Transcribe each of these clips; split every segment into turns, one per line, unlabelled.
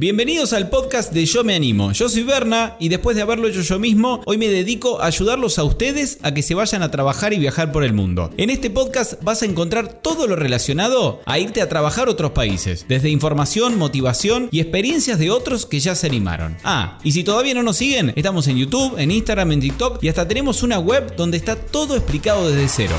Bienvenidos al podcast de Yo Me Animo. Yo soy Berna y después de haberlo hecho yo mismo, hoy me dedico a ayudarlos a ustedes a que se vayan a trabajar y viajar por el mundo. En este podcast vas a encontrar todo lo relacionado a irte a trabajar a otros países, desde información, motivación y experiencias de otros que ya se animaron. Ah, y si todavía no nos siguen, estamos en YouTube, en Instagram, en TikTok y hasta tenemos una web donde está todo explicado desde cero.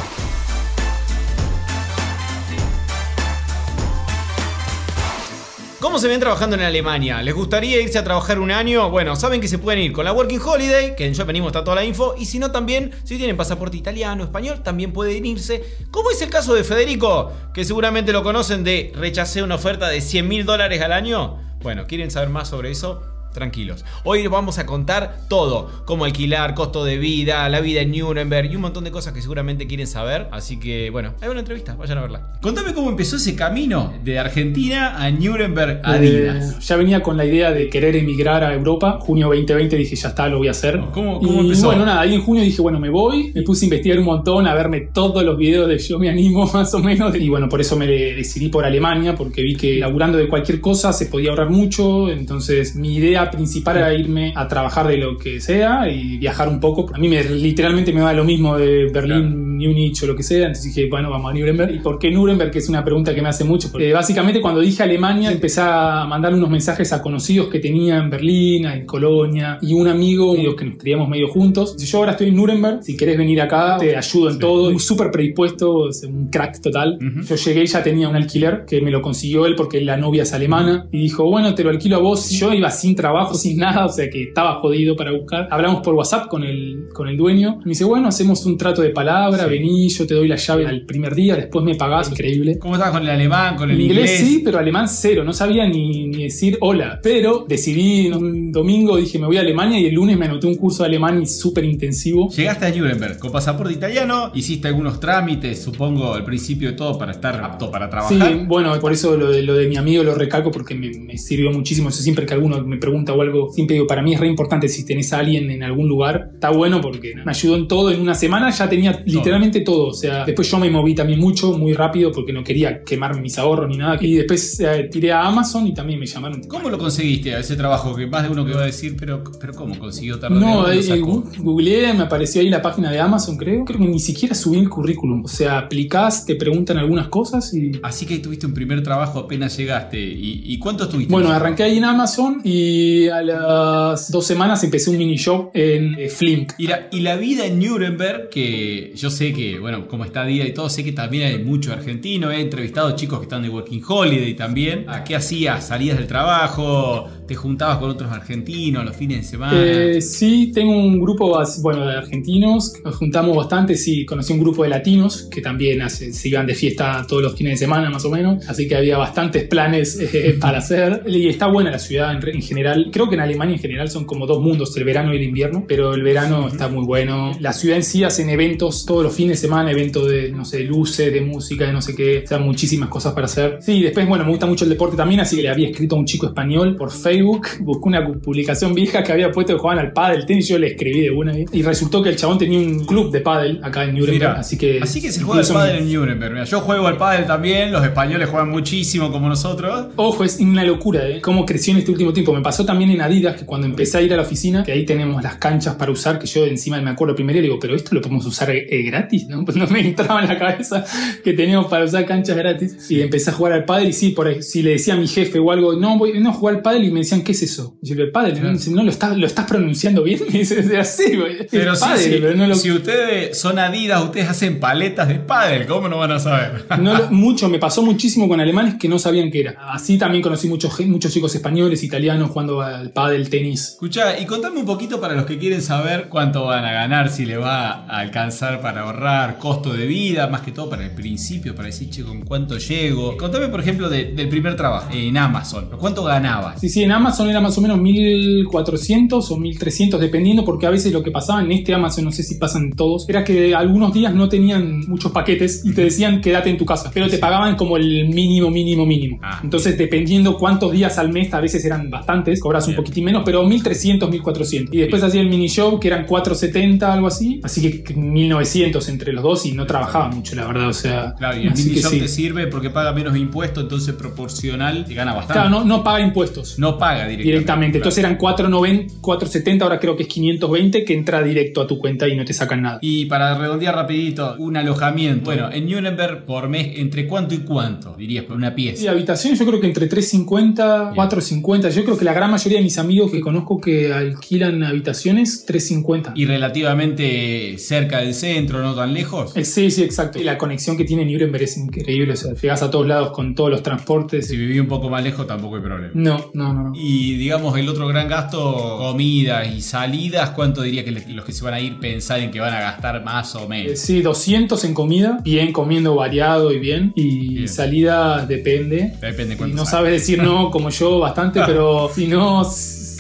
¿Cómo se ven trabajando en Alemania? ¿Les gustaría irse a trabajar un año? Bueno, saben que se pueden ir con la Working Holiday, que en Venimos está toda la info, y si no también, si tienen pasaporte italiano, español, también pueden irse. ¿Cómo es el caso de Federico? Que seguramente lo conocen de rechacé una oferta de 100 mil dólares al año. Bueno, ¿quieren saber más sobre eso? Tranquilos. Hoy vamos a contar todo, cómo alquilar, costo de vida, la vida en Nuremberg y un montón de cosas que seguramente quieren saber. Así que, bueno, hay una entrevista, vayan a verla. Contame cómo empezó ese camino de Argentina a Nuremberg Adidas.
Eh, ya venía con la idea de querer emigrar a Europa. Junio 2020 dije, ya está, lo voy a hacer.
¿Cómo, cómo
y
empezó?
bueno, nada, ahí en junio dije, bueno, me voy. Me puse a investigar un montón, a verme todos los videos de Yo me animo, más o menos. Y bueno, por eso me decidí por Alemania, porque vi que laburando de cualquier cosa se podía ahorrar mucho. Entonces, mi idea principal era irme a trabajar de lo que sea y viajar un poco. A mí me, literalmente me va lo mismo de Berlín, Múnich o lo que sea. Entonces dije, bueno, vamos a Nuremberg. ¿Y por qué Nuremberg? Que es una pregunta que me hace mucho. Porque, eh, básicamente, cuando dije Alemania, empecé a mandar unos mensajes a conocidos que tenía en Berlín, en Colonia, y un amigo digo, que nos criamos medio juntos. Dice, Yo ahora estoy en Nuremberg, si querés venir acá, te ayudo en todo. Muy súper predispuesto, es un crack total.
Ujú.
Yo llegué y ya tenía un alquiler que me lo consiguió él porque la novia es alemana. Y dijo, bueno, te lo alquilo a vos. Yo iba sin trabajo, sin nada, o sea que estaba jodido para buscar. Hablamos por WhatsApp con el, con el dueño. Me dice, bueno, hacemos un trato de palabra,
Sí.
vení, yo te doy la llave al primer día, después me pagás, increíble.
¿Cómo estabas con el alemán, con el
inglés,
inglés?
sí, pero alemán cero. No sabía ni, ni decir hola. Pero decidí un domingo, dije me voy a Alemania y el lunes me anoté un curso de alemán y súper intensivo.
Llegaste a Nuremberg con pasaporte italiano, hiciste algunos trámites, supongo, al principio de todo para estar apto para
Sí,
trabajar.
bueno, por eso lo de, lo de mi amigo lo recalco porque me, me sirvió muchísimo. Eso siempre que alguno me pregunta o algo, siempre digo, para mí es re importante si tenés a alguien en algún lugar, está bueno porque me ayudó en todo. En una semana ya tenía literalmente todo. O sea, después yo me moví también mucho, muy rápido porque no quería quemar mis ahorros ni nada. Y después eh, tiré a Amazon y también me llamaron.
¿Cómo lo conseguiste a ese trabajo? Que más de uno que va a decir, pero, pero ¿cómo consiguió tarde?
No,
¿Dónde
eh, googleé, me apareció ahí la página de Amazon, creo. Creo que ni siquiera subí el currículum. O sea, aplicás, te preguntan algunas cosas y.
Así que tuviste un primer trabajo apenas llegaste. ¿Y, y cuánto estuviste?
Bueno, arranqué ahí en Amazon y a las dos semanas empecé un mini shop en eh, Flink.
Y la, vida en Nuremberg, que yo sé que, bueno, como está día y todo, sé que también hay mucho argentino. He entrevistado chicos que están de Working Holiday también. ¿A qué hacías? ¿Salías del trabajo? ¿Te juntabas con otros argentinos los fines de semana?
Eh, sí, tengo un grupo bueno, de argentinos, nos juntamos bastante, sí, conocí un grupo de latinos que también hace- se iban de fiesta todos los fines de semana más o menos, así que había bastantes planes eh, para hacer. Y está buena la ciudad en general, creo que en Alemania en general son como dos mundos, el verano y el invierno, pero el verano está muy bueno. La ciudad en sí hacen eventos todos los fines de semana, eventos de, no sé, luces, de música, de no sé qué, o sea, muchísimas cosas para hacer. Sí, después, bueno, me gusta mucho el deporte también, así que le había escrito a un chico español por Facebook, busqué una publicación vieja que había puesto que jugaban al pádel, tenis, yo le escribí de una y resultó que el chabón tenía un club de pádel acá en Nuremberg,
Mirá,
así que
Así que se juega al pádel en Nuremberg. Mira, yo juego al pádel también, los españoles juegan muchísimo como nosotros.
Ojo, es una locura, ¿eh? Cómo creció en este último tiempo. Me pasó también en Adidas, que cuando empecé a ir a la oficina, que ahí tenemos las canchas para usar, que yo encima me acuerdo primero y digo, pero esto lo podemos usar eh, gratis, ¿no? Pues no me entraba en la cabeza que teníamos para usar canchas gratis. Y empecé a jugar al pádel y sí, por ahí, si le decía a mi jefe o algo, no, voy no a jugar al pádel y me decían, ¿qué es eso? Y yo, el pádel,
Claro.
no, lo estás, lo estás pronunciando bien. Me dice, así, güey.
Pero, sí,
pádel,
sí,
pero no lo
si ustedes son Adidas, ustedes hacen paletas de pádel, ¿cómo no van a saber?
No lo- mucho, me pasó muchísimo con alemanes que no sabían qué era. Así también conocí muchos, muchos chicos españoles, italianos jugando al pádel, tenis.
Escucha, y contame un poquito para los que quieren saber cuánto van a ganar, si le va a alcanzar para ahorrar, costo de vida, más que todo para el principio, para decir, che, ¿con cuánto llego? Contame, por ejemplo, de- del primer trabajo en Amazon. ¿Cuánto ganabas?
Sí, sí, en Amazon era más o menos 1400 o 1300 dependiendo porque a veces lo que pasaba en este Amazon, no sé si pasan todos, era que algunos días no tenían muchos paquetes y te decían quédate en tu casa, pero te pagaban como el mínimo, mínimo, mínimo.
Ah.
Entonces dependiendo cuántos días al mes, a veces eran bastantes, cobras un
Bien.
poquitín menos, pero 1300, 1400. Y después hacía el mini show que eran 470, algo así. Así que 1900 entre los dos y no trabajaba mucho, la verdad. O sea,
Claro, y el mini
sí.
te sirve porque paga menos impuestos, entonces proporcional te gana bastante.
Claro, no, no paga impuestos.
No paga directamente.
directamente.
claro.
Entonces eran 490, 470, ahora creo que es 520 que entra directo a tu cuenta y no te sacan nada.
Y para redondear rapidito, un alojamiento. Bueno, en Nuremberg por mes, ¿entre cuánto y cuánto? Dirías, por una
Y
pieza.
habitaciones yo creo que entre 350, 450. Yo creo que la gran mayoría de mis amigos que conozco que alquilan habitaciones, 350.
Y relativamente cerca del centro, no tan lejos.
Eh, Sí, sí, exacto. Y la conexión que tiene Nuremberg es increíble. O sea, llegas a todos lados con todos los transportes.
Si viví un poco más lejos tampoco hay problema.
No, no, no. no.
Y digamos, el otro gran gasto, comidas y salidas, ¿cuánto diría que los que se van a ir pensar en que van a gastar más o
Eh,
menos?
Sí, 200 en comida, bien comiendo variado y bien. Y
Bien.
salida depende.
Depende
Y
cuánto
no
sale.
sabes decir no como yo bastante, pero si no,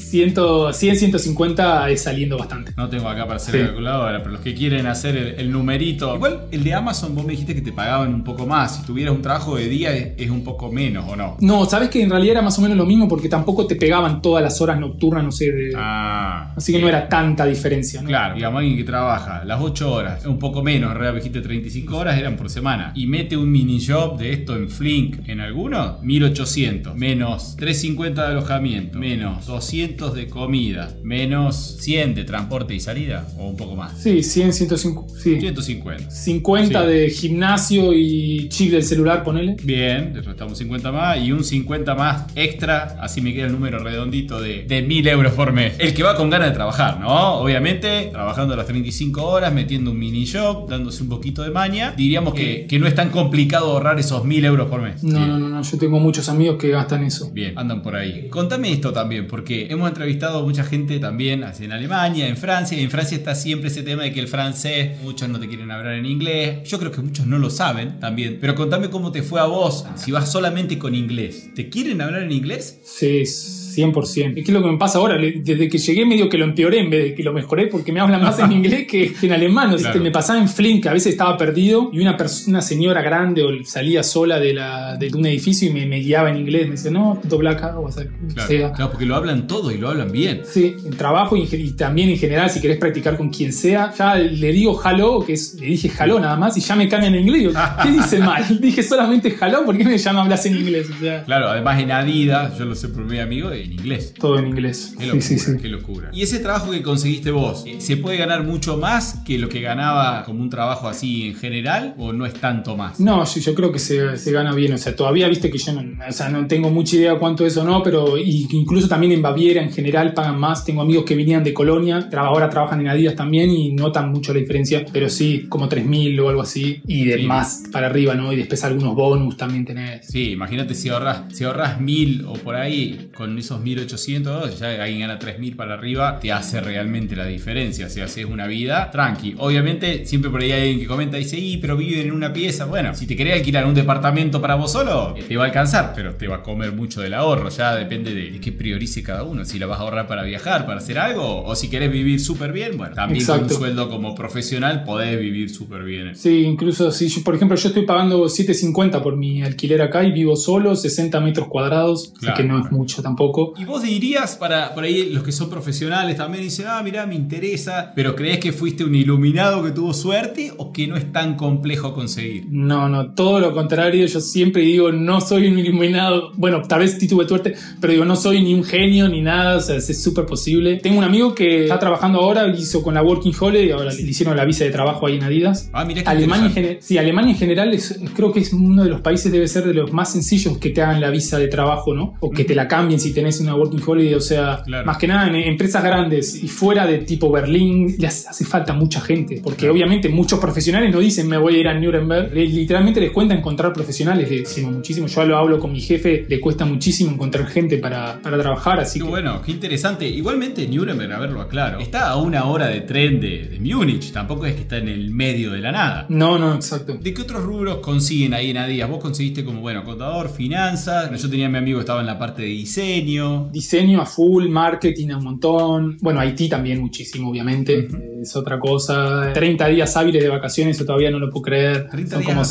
100, 100, 150 es saliendo bastante.
No tengo acá para hacer
Sí.
la calculadora, pero los que quieren hacer el, el numerito. Igual el de Amazon, vos me dijiste que te pagaban un poco más. Si tuvieras un trabajo de día es, es un poco menos, ¿o no?
No, sabes que en realidad era más o menos lo mismo porque tampoco te pegaban todas las horas nocturnas, no sé. de-
Ah.
así que no era tanta diferencia, ¿no?
Claro, digamos, alguien que trabaja las 8 horas, un poco menos, en realidad dijiste 35 horas, eran por semana, y mete un mini job de esto en Flink en alguno, 1800, menos 350 de alojamiento, menos 200 de comida, menos 100 de transporte y salida, o un poco más.
Sí, 100, 150. Sí.
150.
50
Sí.
de gimnasio y chip del celular, ponele.
Bien, le restamos 50 más y un 50 más extra, así me queda el número redondito de, de 1000 euros por mes. El que va con ganas de trabajar, ¿no? Obviamente, trabajando las 35 horas, metiendo un mini shop, dándose un poquito de maña, diríamos que, que no es tan complicado ahorrar esos 1000 euros por mes.
No,
Bien.
no, no, no, yo tengo muchos amigos que gastan eso.
Bien, andan por ahí. Contame esto también, porque hemos entrevistado a mucha gente también así en Alemania, en Francia, y en Francia está siempre ese tema de que el francés, muchos no te quieren hablar en inglés. Yo creo que muchos no lo saben también. Pero contame cómo te fue a vos si vas solamente con inglés. ¿Te quieren hablar en inglés?
Sí, 100%. Es que es lo que me pasa ahora. Desde que llegué medio que lo empeoré en vez de que lo mejoré porque me hablan más en inglés que, en alemán. Sea,
Claro.
Me pasaba en Flink, a veces estaba perdido y una, una señora grande o salía sola de, la, de un edificio y me, me guiaba en inglés. Me decía, no, dobla acá o hacer
Claro,
sea.
claro, porque lo hablan todo y lo hablan bien.
Sí, en trabajo y, también en general, si querés practicar con quien sea, ya le digo hello, que es, le dije hello nada más, y ya me cambian en inglés. ¿Qué dice mal? Dije solamente hello, ¿por qué me llama hablas en inglés? O sea,
Claro, además en Adidas, yo lo sé por mi amigo, en inglés.
todo en inglés.
Qué
Sí,
locura,
sí, sí.
qué locura. Y ese trabajo que conseguiste vos, eh, ¿se puede ganar mucho más que lo que ganaba como un trabajo así en general o no es tanto más?
No, sí, yo creo que se, se gana bien. O sea, todavía viste que yo no, o sea, no tengo mucha idea cuánto es o no, pero incluso también en Baviera en general pagan más. Tengo amigos que venían de Colonia, ahora trabajan en Adidas también y notan mucho la diferencia, pero sí, como 3.000 o algo así, y de
Sí.
más para arriba, ¿no? Y después algunos bonus también tenés.
Sí, imagínate si ahorras, si ahorras mil o por ahí, con esos 1800, ya alguien gana 3000 para arriba, te hace realmente la diferencia. Si haces una vida tranqui. Obviamente, siempre por ahí hay alguien que comenta y dice, y pero viven en una pieza. Bueno, si te querés alquilar un departamento para vos solo, te va a alcanzar, pero te va a comer mucho del ahorro. Ya depende de, de qué priorice cada uno. Si la vas a ahorrar para viajar, para hacer algo, o si querés vivir súper bien, bueno, también con un sueldo como profesional podés vivir súper bien.
Sí, incluso si yo, por ejemplo, yo estoy pagando 7.50 por mi alquiler acá y vivo solo, 60 metros cuadrados, así
Claro,
que no es mucho tampoco.
Y vos dirías, para por ahí los que son profesionales también dicen, ah, mirá, me interesa, pero ¿crees que fuiste un iluminado que tuvo suerte o que no es tan complejo conseguir?
No, no, todo lo contrario. Yo siempre digo, no soy un iluminado. Bueno, tal vez sí tuve suerte, pero digo, no soy ni un genio ni nada. O sea, es súper posible. Tengo un amigo que está trabajando ahora, hizo con la Working Holiday, ahora le hicieron la visa de trabajo ahí en Adidas.
Ah, que
Alemania en, sí, Alemania en general es, creo que es uno de los países, debe ser de los más sencillos que te hagan la visa de trabajo, ¿no? O que te la cambien si tenés una Working Holiday. O sea,
Claro.
más que nada en empresas grandes y fuera de tipo Berlín, le hace, falta mucha gente. Porque
Claro.
obviamente muchos profesionales no dicen me voy a ir a Nuremberg. Literalmente les cuesta encontrar profesionales, le decimos muchísimo. Yo lo hablo con mi jefe, le cuesta muchísimo encontrar gente para, para trabajar. Así
Qué
que
bueno, qué interesante. Igualmente Nuremberg, a ver, lo aclaro, está a una hora de tren de, de Múnich, tampoco es que está en el medio de la nada.
no, no, exacto.
¿De qué otros rubros consiguen ahí en Adidas? Vos conseguiste como, bueno, contador, finanzas. Yo tenía a mi amigo que estaba en la parte de diseño.
Diseño a full, marketing a un montón. Bueno, Haití también muchísimo, obviamente. Es otra cosa. 30 días hábiles de vacaciones, eso todavía no lo puedo creer.
30
Son
días
como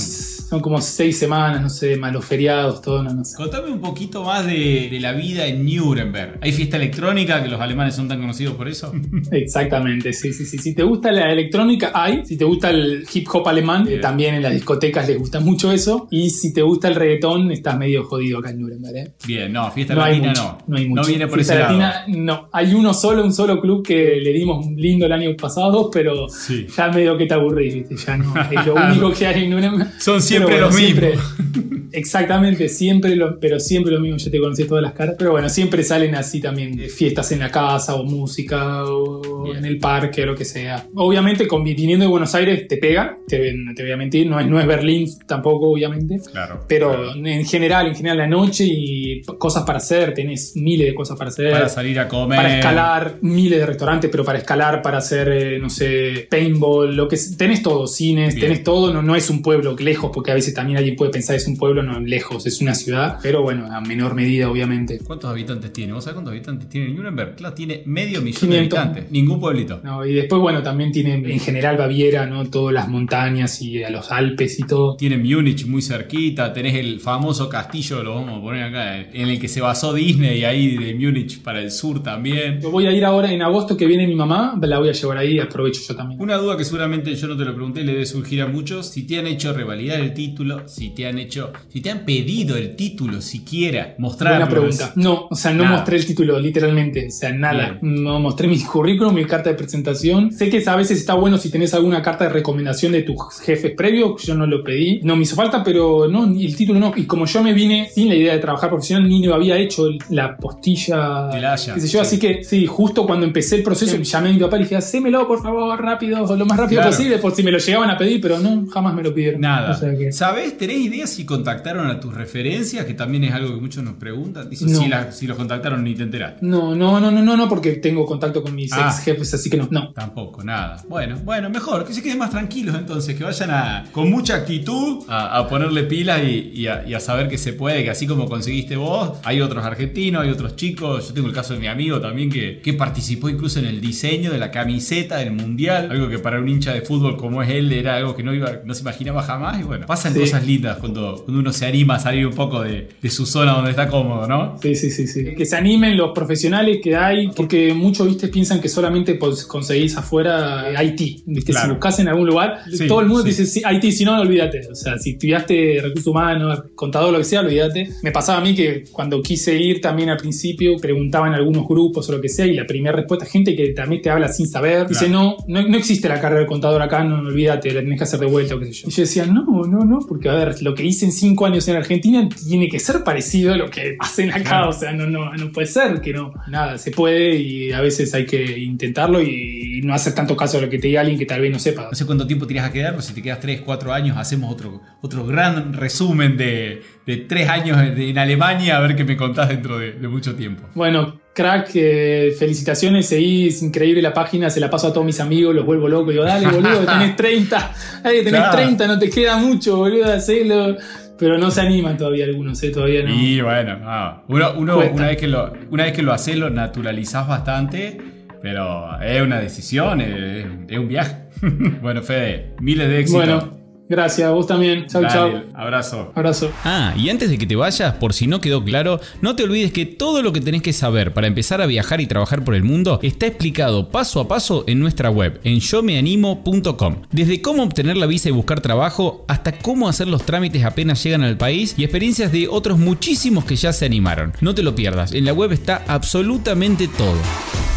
son como seis semanas, no sé, malos feriados, todo, no, no sé.
Contame un poquito más de, de la vida en Nuremberg. ¿Hay fiesta electrónica que los alemanes son tan conocidos por eso?
Exactamente, sí, sí, sí. Si te gusta la electrónica, hay. Si te gusta el hip hop alemán, eh, también en las discotecas les gusta mucho eso. Y si te gusta el reggaetón, estás medio jodido acá en Nuremberg, ¿eh?
Bien, no, fiesta
No
latina
mucho,
no.
no hay mucho.
viene por
Fiesta
ese
latina,
lado.
no. Hay uno solo, un solo club que le dimos lindo el año pasado, pero
Sí.
ya medio que te aburrís, ¿viste? Ya no. Es lo único que hay en Nuremberg.
Son siempre
Pero
los
siempre-
mismos.
Exactamente, siempre lo, pero siempre lo mismo, ya te conocí todas las caras. Pero bueno, siempre salen así también eh, fiestas en la casa o música o
Bien.
en el parque o lo que sea. Obviamente, con, viniendo de Buenos Aires te pega, te, te voy a mentir, no es, no es Berlín tampoco, obviamente.
Claro.
Pero en general, en general la noche y cosas para hacer, tenés miles de cosas para hacer.
Para salir a comer.
Para escalar, miles de restaurantes, pero para escalar, para hacer, eh, no sé, paintball, lo que tenés todo, cines,
Bien.
tenés todo, no, no es un pueblo lejos, porque a veces también alguien puede pensar es un pueblo, no lejos, es una ciudad, pero bueno, a menor medida, obviamente.
¿Cuántos habitantes tiene? ¿Vos sabés cuántos habitantes tiene Nuremberg? Claro, tiene medio millón
500.
de habitantes. Ningún pueblito.
No, y después, bueno, también tiene en general Baviera, ¿no? Todas las montañas y a los Alpes y todo.
Tiene Múnich muy cerquita, tenés el famoso castillo, lo vamos a poner acá, en el que se basó Disney, ahí de Múnich para el sur también.
Yo voy a ir ahora en agosto que viene mi mamá, la voy a llevar ahí, aprovecho yo también.
Una duda que seguramente yo no te lo pregunté, le debe surgir a muchos, si te han hecho revalidar el título, si te han hecho, si te han pedido el título siquiera, mostrarlo.
Buena pregunta. No, o sea, no
Nada.
mostré el título, literalmente. O sea, nada. No mostré mi currículum, mi carta de presentación. Sé que a veces está bueno si tenés alguna carta de recomendación de tus jefes previos. Yo no lo pedí. No me hizo falta, pero no, el título no. Y como yo me vine sin la idea de trabajar profesional, ni lo había hecho la postilla.
De la Haya,
qué sé yo.
sí.
Así que, sí, justo cuando empecé el proceso, llamé a mi papá y le dije, hacémelo, por favor, rápido, lo más rápido
Claro.
posible, por si me lo llegaban a pedir, pero no, jamás me lo pidieron.
Nada.
O sea que-
¿Sabés? ¿Tenés idea si contactaron a tus referencias? Que también es algo que muchos nos preguntan. Dicen,
No.
si, la- si los contactaron ni te
No, no, no, no, no, no, porque tengo contacto con mis
Ah.
ex jefes, así que no, no.
Tampoco, nada. Bueno, bueno, mejor, que se queden más tranquilos entonces, que vayan a, con mucha actitud a, a ponerle pilas y, y a, y a saber que se puede, que así como conseguiste vos, hay otros argentinos, hay otros chicos. Yo tengo el caso de mi amigo también que, que participó incluso en el diseño de la camiseta del mundial, algo que para un hincha de fútbol como es él era algo que no, iba, no se imaginaba jamás. Y bueno, pasan
Sí.
cosas lindas cuando, cuando uno se anima a salir un poco de, de su zona donde está cómodo, ¿no?
Sí, sí, sí, sí. Que se animen los profesionales que hay, porque muchos, viste, piensan que solamente conseguís afuera IT. Viste,
Claro.
si buscas en algún lugar,
Sí,
todo el mundo
sí.
te dice sí, IT, si no, olvídate. O sea, si estudiaste recursos humanos, contador, lo que sea, olvídate. Me pasaba a mí que cuando quise ir también al principio, preguntaban algunos grupos o lo que sea, y la primera respuesta, gente que también te habla sin saber, dice, no, no, no existe la carrera de contador acá, no, no, olvídate, la tenés que hacer de vuelta o qué sé yo. Y yo decía, no, no, no, porque a ver, lo que hice en cinco años en Argentina tiene que ser parecido a lo que hacen acá,
Claro.
o sea, no, no, no puede ser que no. Nada, se puede y a veces hay que intentarlo y no hacer tanto caso a lo que te diga alguien que tal vez no sepa.
No sé cuánto tiempo tienes a quedar, pero si te quedas 3, 4 años, hacemos otro, otro gran resumen de, de 3 años en Alemania, a ver qué me contás dentro de, de mucho tiempo.
Bueno, crack, eh, felicitaciones, seguí, es increíble la página, se la paso a todos mis amigos, los vuelvo locos, digo, dale, boludo, tenés 30, dale, tenés
Claro.
30, no te queda mucho, boludo, hacelo. Pero no se animan todavía algunos, eh, todavía no.
Y bueno, ah, uno, uno una, vez que lo, una vez que lo haces, lo naturalizás bastante, pero es una decisión, es, es un viaje. bueno, Fede, miles de éxitos.
Bueno, gracias, vos también. Chau,
Dale,
chau.
Abrazo.
Abrazo.
Ah, y antes de que te vayas, por si no quedó claro, no te olvides que todo lo que tenés que saber para empezar a viajar y trabajar por el mundo está explicado paso a paso en nuestra web, en yomeanimo.com. Desde cómo obtener la visa y buscar trabajo, hasta cómo hacer los trámites apenas llegan al país y experiencias de otros muchísimos que ya se animaron. No te lo pierdas, en la web está absolutamente todo.